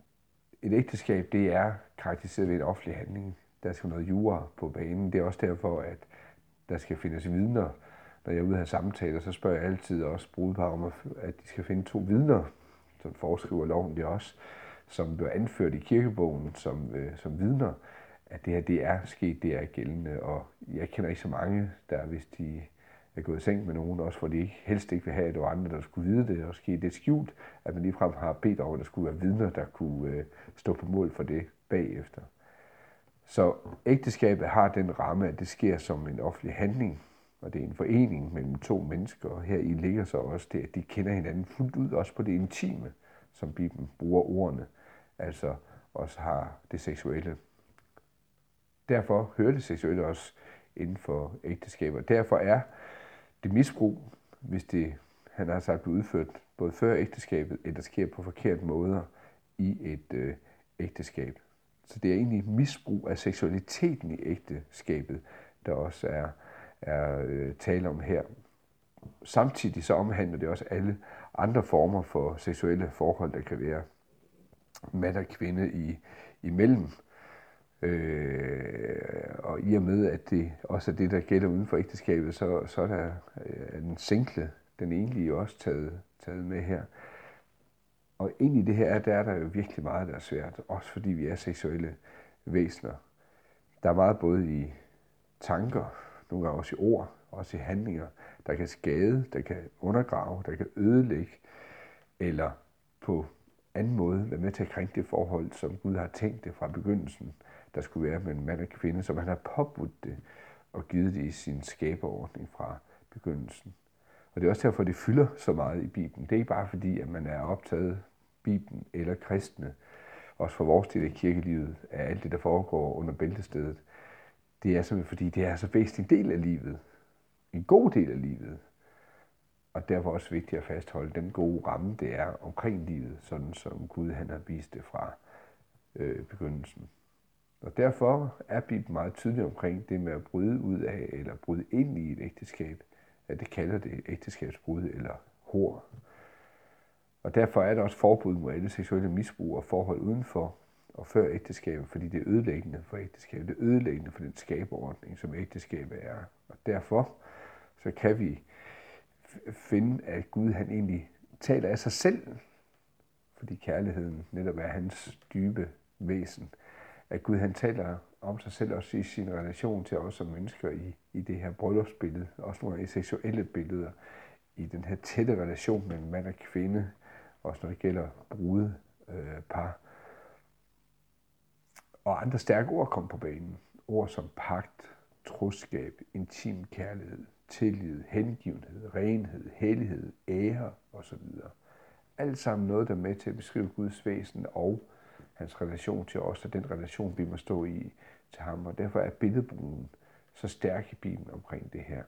Speaker 1: et ægteskab, det er karakteriseret ved en offentlig handling. Der skal noget jura på banen. Det er også derfor, at der skal findes vidner. Når jeg er ude og have samtaler, så spørger jeg altid også brudepar om, at de skal finde to vidner. som foreskriver loven det også, som bliver anført i kirkebogen som, øh, som vidner, at det her det er sket, det er gældende. Og jeg kender ikke så mange, der hvis de er gået i seng med nogen, også fordi de ikke, helst ikke vil have, at det var andre, der skulle vide det, og ske det skjult, at man ligefrem har bedt om, at der skulle være vidner, der kunne øh, stå på mål for det bagefter. Så ægteskabet har den ramme, at det sker som en offentlig handling, og det er en forening mellem to mennesker, og her i ligger så også det, at de kender hinanden fuldt ud, også på det intime, som Bibelen bruger ordene, altså også har det seksuelle. Derfor hører det seksuelle også inden for ægteskaber. Derfor er et misbrug, hvis det, han har sagt, bliver udført både før ægteskabet, eller sker på forkerte måder i et øh, ægteskab. Så det er egentlig misbrug af seksualiteten i ægteskabet, der også er, er øh, tale om her. Samtidig så omhandler det også alle andre former for seksuelle forhold, der kan være mand og kvinde i, imellem. Øh, og i og med, at det også er det, der gælder uden for ægteskabet, så, så er der øh, den sinkle, den enlige også taget, taget med her. Og ind i det her, der er der jo virkelig meget, der er svært, også fordi vi er seksuelle væsener. Der er meget både i tanker, nogle gange også i ord, også i handlinger, der kan skade, der kan undergrave, der kan ødelægge, eller på anden måde være med til at krænke det forhold, som Gud har tænkt det fra begyndelsen der skulle være mellem mand og kvinde, som han har påbudt det og givet det i sin skaberordning fra begyndelsen. Og det er også derfor, det fylder så meget i Bibelen. Det er ikke bare fordi, at man er optaget Bibelen eller kristne, også for vores del af kirkelivet, af alt det, der foregår under bæltestedet. Det er simpelthen fordi, det er så væsentlig en del af livet. En god del af livet. Og derfor også vigtigt at fastholde den gode ramme, det er omkring livet, sådan som Gud han har vist det fra øh, begyndelsen. Og derfor er Bibelen meget tydelig omkring det med at bryde ud af eller bryde ind i et ægteskab, at det kalder det ægteskabsbrud eller hår. Og derfor er der også forbud mod alle seksuelle misbrug og forhold udenfor og før ægteskabet, fordi det er ødelæggende for ægteskabet. Det er ødelæggende for den skaberordning, som ægteskabet er. Og derfor så kan vi finde, at Gud han egentlig taler af sig selv, fordi kærligheden netop er hans dybe væsen at Gud han taler om sig selv også i sin relation til os som mennesker i, i det her bryllupsbillede, også nogle af de seksuelle billeder, i den her tætte relation mellem mand og kvinde, også når det gælder brude øh, par. Og andre stærke ord kom på banen. Ord som pagt, troskab, intim kærlighed, tillid, hengivenhed, renhed, hellighed, ære osv. Alt sammen noget, der er med til at beskrive Guds væsen og hans relation til os, og den relation, vi må stå i til ham. Og derfor er billedbrugen så stærk i Bibelen omkring det her,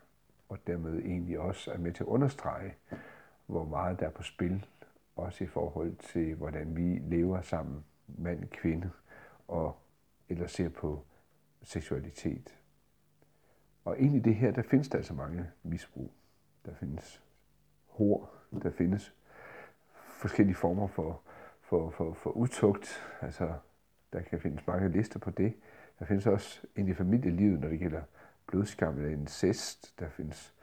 Speaker 1: og dermed egentlig også er med til at understrege, hvor meget der er på spil, også i forhold til, hvordan vi lever sammen, mand og kvinde, og eller ser på seksualitet. Og egentlig det her, der findes der altså mange misbrug. Der findes hår, der findes forskellige former for for, for, for utugt. Altså, der kan findes mange lister på det. Der findes også ind i familielivet, når det gælder blodskam eller incest. Der findes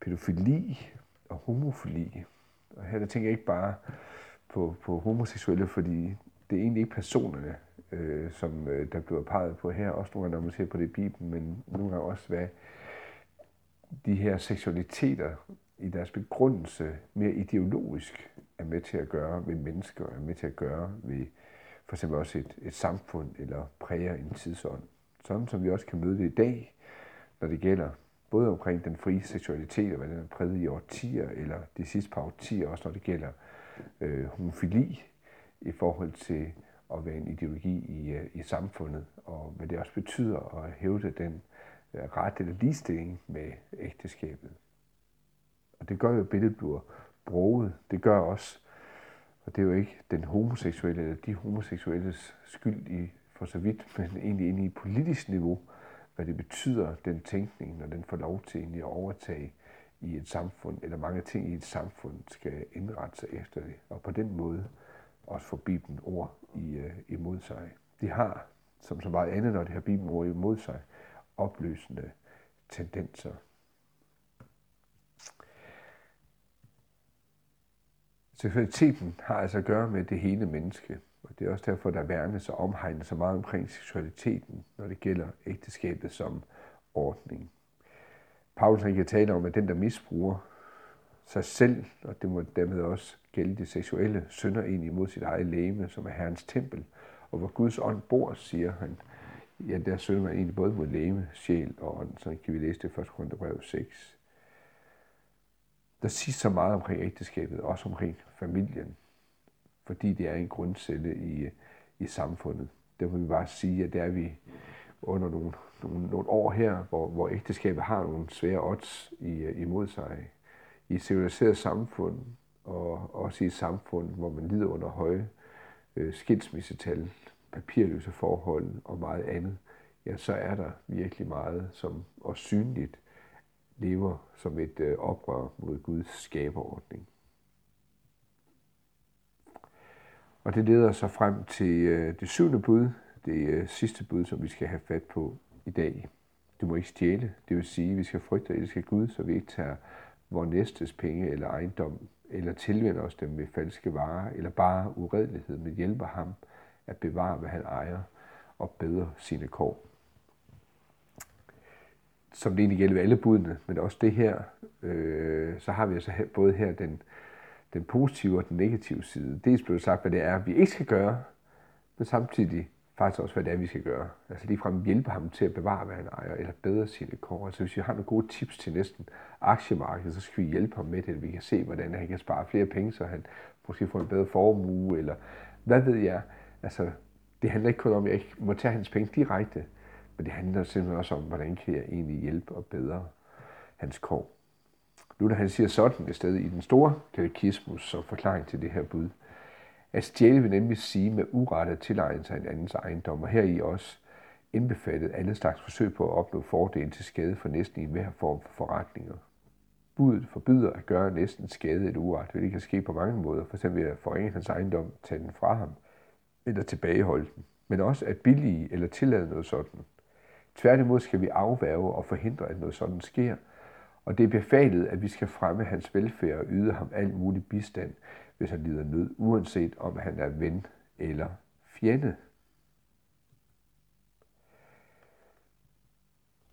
Speaker 1: pædofili og homofili. Og her der tænker jeg ikke bare på, på homoseksuelle, fordi det er egentlig ikke personerne, øh, som øh, der bliver peget på her, også nogle gange, når man ser på det i Bibelen, men nogle gange også, hvad de her seksualiteter i deres begrundelse mere ideologisk er med til at gøre ved mennesker, er med til at gøre ved for eksempel også et, et samfund eller præger en tidsånd. Sådan som vi også kan møde det i dag, når det gælder både omkring den frie seksualitet og hvad den er præget i årtier, eller de sidste par årtier, også når det gælder øh, homofili i forhold til at være en ideologi i, øh, i samfundet, og hvad det også betyder at hævde den øh, ret eller ligestilling med ægteskabet. Og det gør jo, at billedet bliver broget. Det gør også, og det er jo ikke den homoseksuelle eller de homoseksuelles skyld i for så vidt, men egentlig inde i et politisk niveau, hvad det betyder, den tænkning, når den får lov til egentlig at overtage i et samfund, eller mange ting i et samfund skal indrette sig efter det, og på den måde også få Bibelen ord i, uh, imod sig. De har, som så meget andet, når de har Bibelen ord imod sig, opløsende tendenser. Seksualiteten har altså at gøre med det hele menneske, og det er også derfor, der værnes og omhegnes så meget omkring seksualiteten, når det gælder ægteskabet som ordning. Paulus kan tale om, at den, der misbruger sig selv, og det må dermed også gælde de seksuelle synder ind imod sit eget læme, som er Herrens tempel, og hvor Guds ånd bor, siger han, ja, der synder man egentlig både mod læme, sjæl og ånd, så kan vi læse det i 1. Korintherbrev 6. Der siges så meget omkring ægteskabet, også omkring familien, fordi det er en grundcelle i, i samfundet. Der må vi bare sige, at det er vi under nogle, nogle, nogle år her, hvor, hvor ægteskabet har nogle svære odds i, imod sig. I et civiliseret samfund, og også i et samfund, hvor man lider under høje øh, skilsmissetal, papirløse forhold og meget andet, ja, så er der virkelig meget, som også synligt lever som et øh, oprør mod Guds skaberordning. Og det leder så frem til øh, det syvende bud, det øh, sidste bud, som vi skal have fat på i dag. Du må ikke stjæle, det vil sige, at vi skal frygte og elske Gud, så vi ikke tager vores næstes penge eller ejendom, eller tilvender os dem med falske varer, eller bare uredelighed, men hjælper ham at bevare, hvad han ejer, og bedre sine kår. Som det egentlig gælder ved alle budene, men også det her, øh, så har vi altså både her den, den positive og den negative side. Dels blev sagt, hvad det er, vi ikke skal gøre, men samtidig faktisk også, hvad det er, vi skal gøre. Altså ligefrem hjælpe ham til at bevare, hvad han ejer, eller bedre sine kår. Altså hvis vi har nogle gode tips til næsten aktiemarkedet, så skal vi hjælpe ham med det, at vi kan se, hvordan han kan spare flere penge, så han måske får en bedre formue, eller hvad ved jeg. Altså, det handler ikke kun om, at jeg ikke må tage hans penge direkte, men det handler simpelthen også om, hvordan kan jeg egentlig hjælpe og bedre hans kår. Luther han siger sådan et sted i den store katekismus som forklaring til det her bud. At stjæle vil nemlig sige med urette tilegne sig en andens ejendom, og her i også indbefattet alle slags forsøg på at opnå fordel til skade for næsten i hver form for forretninger. Budet forbyder at gøre næsten skade et uret, hvilket kan ske på mange måder, f.eks. ved at forringe hans ejendom, tage den fra ham, eller tilbageholde den, men også at billige eller tillade noget sådan. Tværtimod skal vi afværge og forhindre, at noget sådan sker, og det er befalet, at vi skal fremme hans velfærd og yde ham al mulig bistand, hvis han lider nød, uanset om han er ven eller fjende.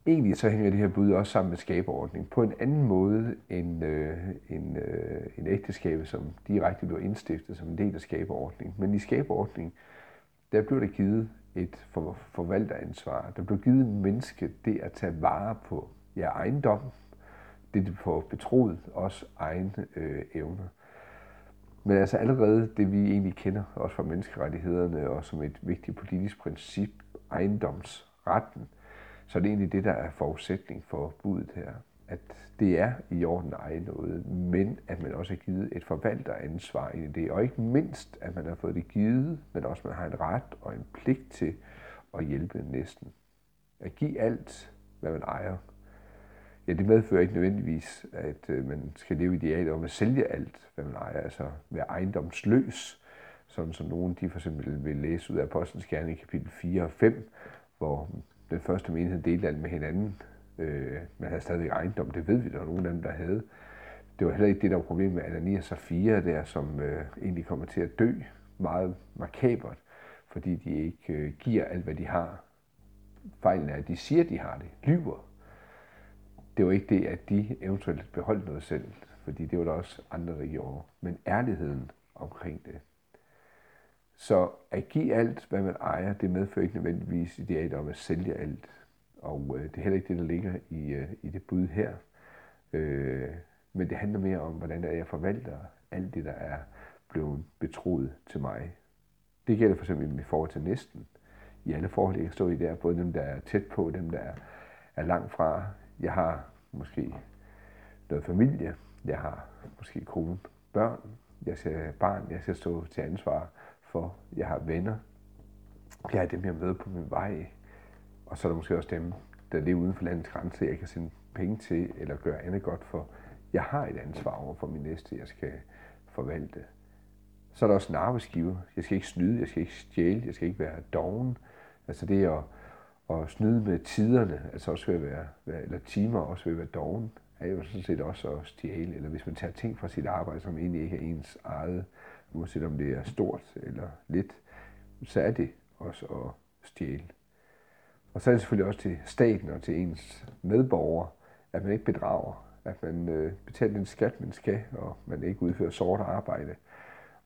Speaker 1: Egentlig så hænger det her bud også sammen med skaberordning på en anden måde end, øh, end, øh, en ægteskab, som direkte bliver indstiftet som en del af skaberordning. Men i skaberordning, der blev der givet et for, forvalteransvar. Der blev givet menneske det at tage vare på ja, ejendom, det de får betroet, også egne øh, evner. Men altså allerede det, vi egentlig kender, også fra menneskerettighederne, og som et vigtigt politisk princip, ejendomsretten, så er det egentlig det, der er forudsætning for budet her. At det er i orden at eje noget, men at man også har givet et forvalteransvar i det. Og ikke mindst, at man har fået det givet, men også at man har en ret og en pligt til at hjælpe næsten. At give alt, hvad man ejer, ja, det medfører ikke nødvendigvis, at øh, man skal leve idealet om at sælge alt, hvad man ejer, altså være ejendomsløs, sådan som nogen de for eksempel vil læse ud af Apostlenes Gerne i kapitel 4 og 5, hvor den første menighed delte alt med hinanden. Øh, man havde stadig ejendom, det ved vi, der var nogen af dem, der havde. det var heller ikke det, der var problemet med Ananias og Safira der, som øh, egentlig kommer til at dø meget makabert, fordi de ikke øh, giver alt, hvad de har. Fejlen er, at de siger, at de har det. Lyver. Det var ikke det, at de eventuelt beholdt noget selv, fordi det var der også andre, der gjorde. Men ærligheden omkring det. Så at give alt, hvad man ejer, det medfører ikke nødvendigvis idealet om at sælge alt. Og øh, det er heller ikke det, der ligger i, øh, i det bud her. Øh, men det handler mere om, hvordan jeg forvalter alt det, der er blevet betroet til mig. Det gælder for eksempel i forhold til næsten. I alle forhold, jeg kan stå i der, både dem, der er tæt på, dem, der er, er langt fra. Jeg har måske noget familie, jeg har måske kone, børn, jeg ser barn, jeg skal stå til ansvar for, jeg har venner, jeg har dem, jeg møder på min vej, og så er der måske også dem, der lever uden for landets grænse, jeg kan sende penge til, eller gøre andet godt for. Jeg har et ansvar over for min næste, jeg skal forvalte. Så er der også en arbejdsgiver. Jeg skal ikke snyde, jeg skal ikke stjæle, jeg skal ikke være doven. Altså det at, at snyde med tiderne, altså også ved at være, eller timer også ved at være doven, er jo sådan set også at stjæle. Eller hvis man tager ting fra sit arbejde, som egentlig ikke er ens eget, uanset om det er stort eller lidt, så er det også at stjæle. Og så er det selvfølgelig også til staten og til ens medborgere, at man ikke bedrager, at man øh, betaler den skat, man skal, og man ikke udfører sort arbejde,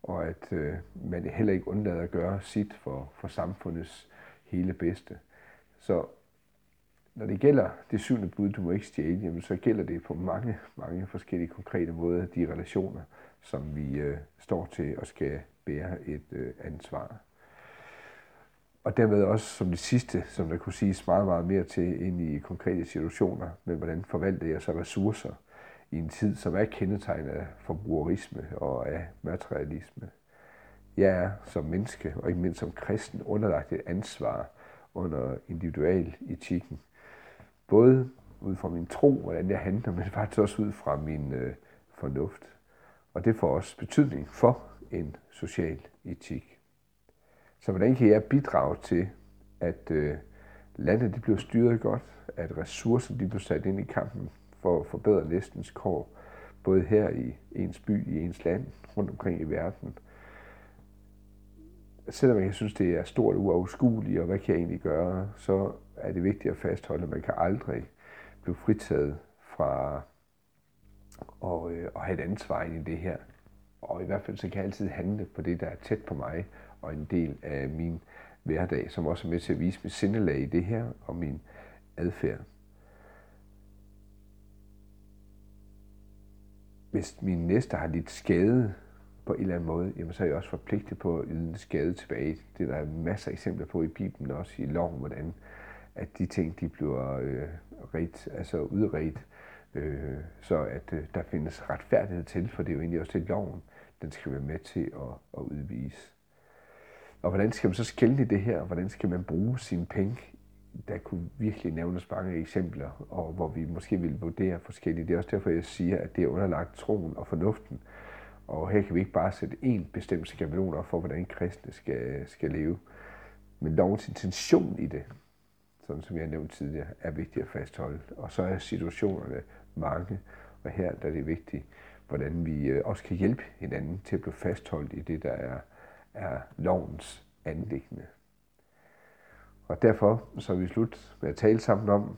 Speaker 1: og at øh, man heller ikke undlader at gøre sit for, for samfundets hele bedste. Så når det gælder det syvende bud, du må ikke stjæle, jamen, så gælder det på mange, mange forskellige konkrete måder, de relationer, som vi øh, står til og skal bære et øh, ansvar. Og dermed også som det sidste, som der kunne siges meget, meget mere til ind i konkrete situationer, med hvordan forvalter jeg så ressourcer i en tid, som er kendetegnet af forbrugerisme og af materialisme. Jeg er som menneske, og ikke mindst som kristen, underlagt et ansvar under individual etikken. Både ud fra min tro, hvordan jeg handler, men faktisk også ud fra min øh, fornuft. Og det får også betydning for en social etik. Så hvordan kan jeg bidrage til, at øh, landet det bliver styret godt, at ressourcer de bliver sat ind i kampen for at forbedre næstens kår, både her i ens by, i ens land, rundt omkring i verden. Selvom jeg synes, det er stort uoverskueligt, og hvad kan jeg egentlig gøre, så er det vigtigt at fastholde, at man kan aldrig blive fritaget fra at, øh, at have et ansvar i det her. Og i hvert fald så kan jeg altid handle på det, der er tæt på mig, og en del af min hverdag, som også er med til at vise mit sindelag i det her, og min adfærd. Hvis min næste har lidt skade på en eller anden måde, jamen så er jeg også forpligtet på at yde en skade tilbage. Det der er der masser af eksempler på i Bibelen, også i loven, hvordan at de ting, de bliver øh, ret, altså udredt, øh, så at øh, der findes retfærdighed til, for det er jo egentlig også det, loven, den skal være med til at, at udvise. Og hvordan skal man så skælde i det her? Hvordan skal man bruge sine penge? Der kunne virkelig nævnes mange eksempler, og hvor vi måske vil vurdere forskelligt. Det er også derfor, jeg siger, at det er underlagt troen og fornuften. Og her kan vi ikke bare sætte én bestemt skabelon op for, hvordan kristne skal, skal leve. Men lovens intention i det, sådan som jeg nævnte tidligere, er vigtigt at fastholde. Og så er situationerne mange, og her der er det vigtigt, hvordan vi øh, også kan hjælpe hinanden til at blive fastholdt i det, der er er lovens anlæggende. Og derfor så er vi slut med at tale sammen om,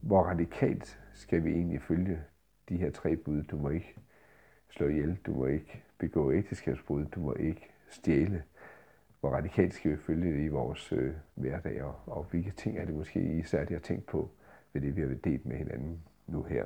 Speaker 1: hvor radikalt skal vi egentlig følge de her tre bud. Du må ikke slå ihjel, du må ikke begå ægteskabsbrud, du må ikke stjæle. Hvor radikalt skal vi følge det i vores øh, hverdag, og, og hvilke ting er det måske især, jeg har tænkt på ved det, vi har delt med hinanden nu her.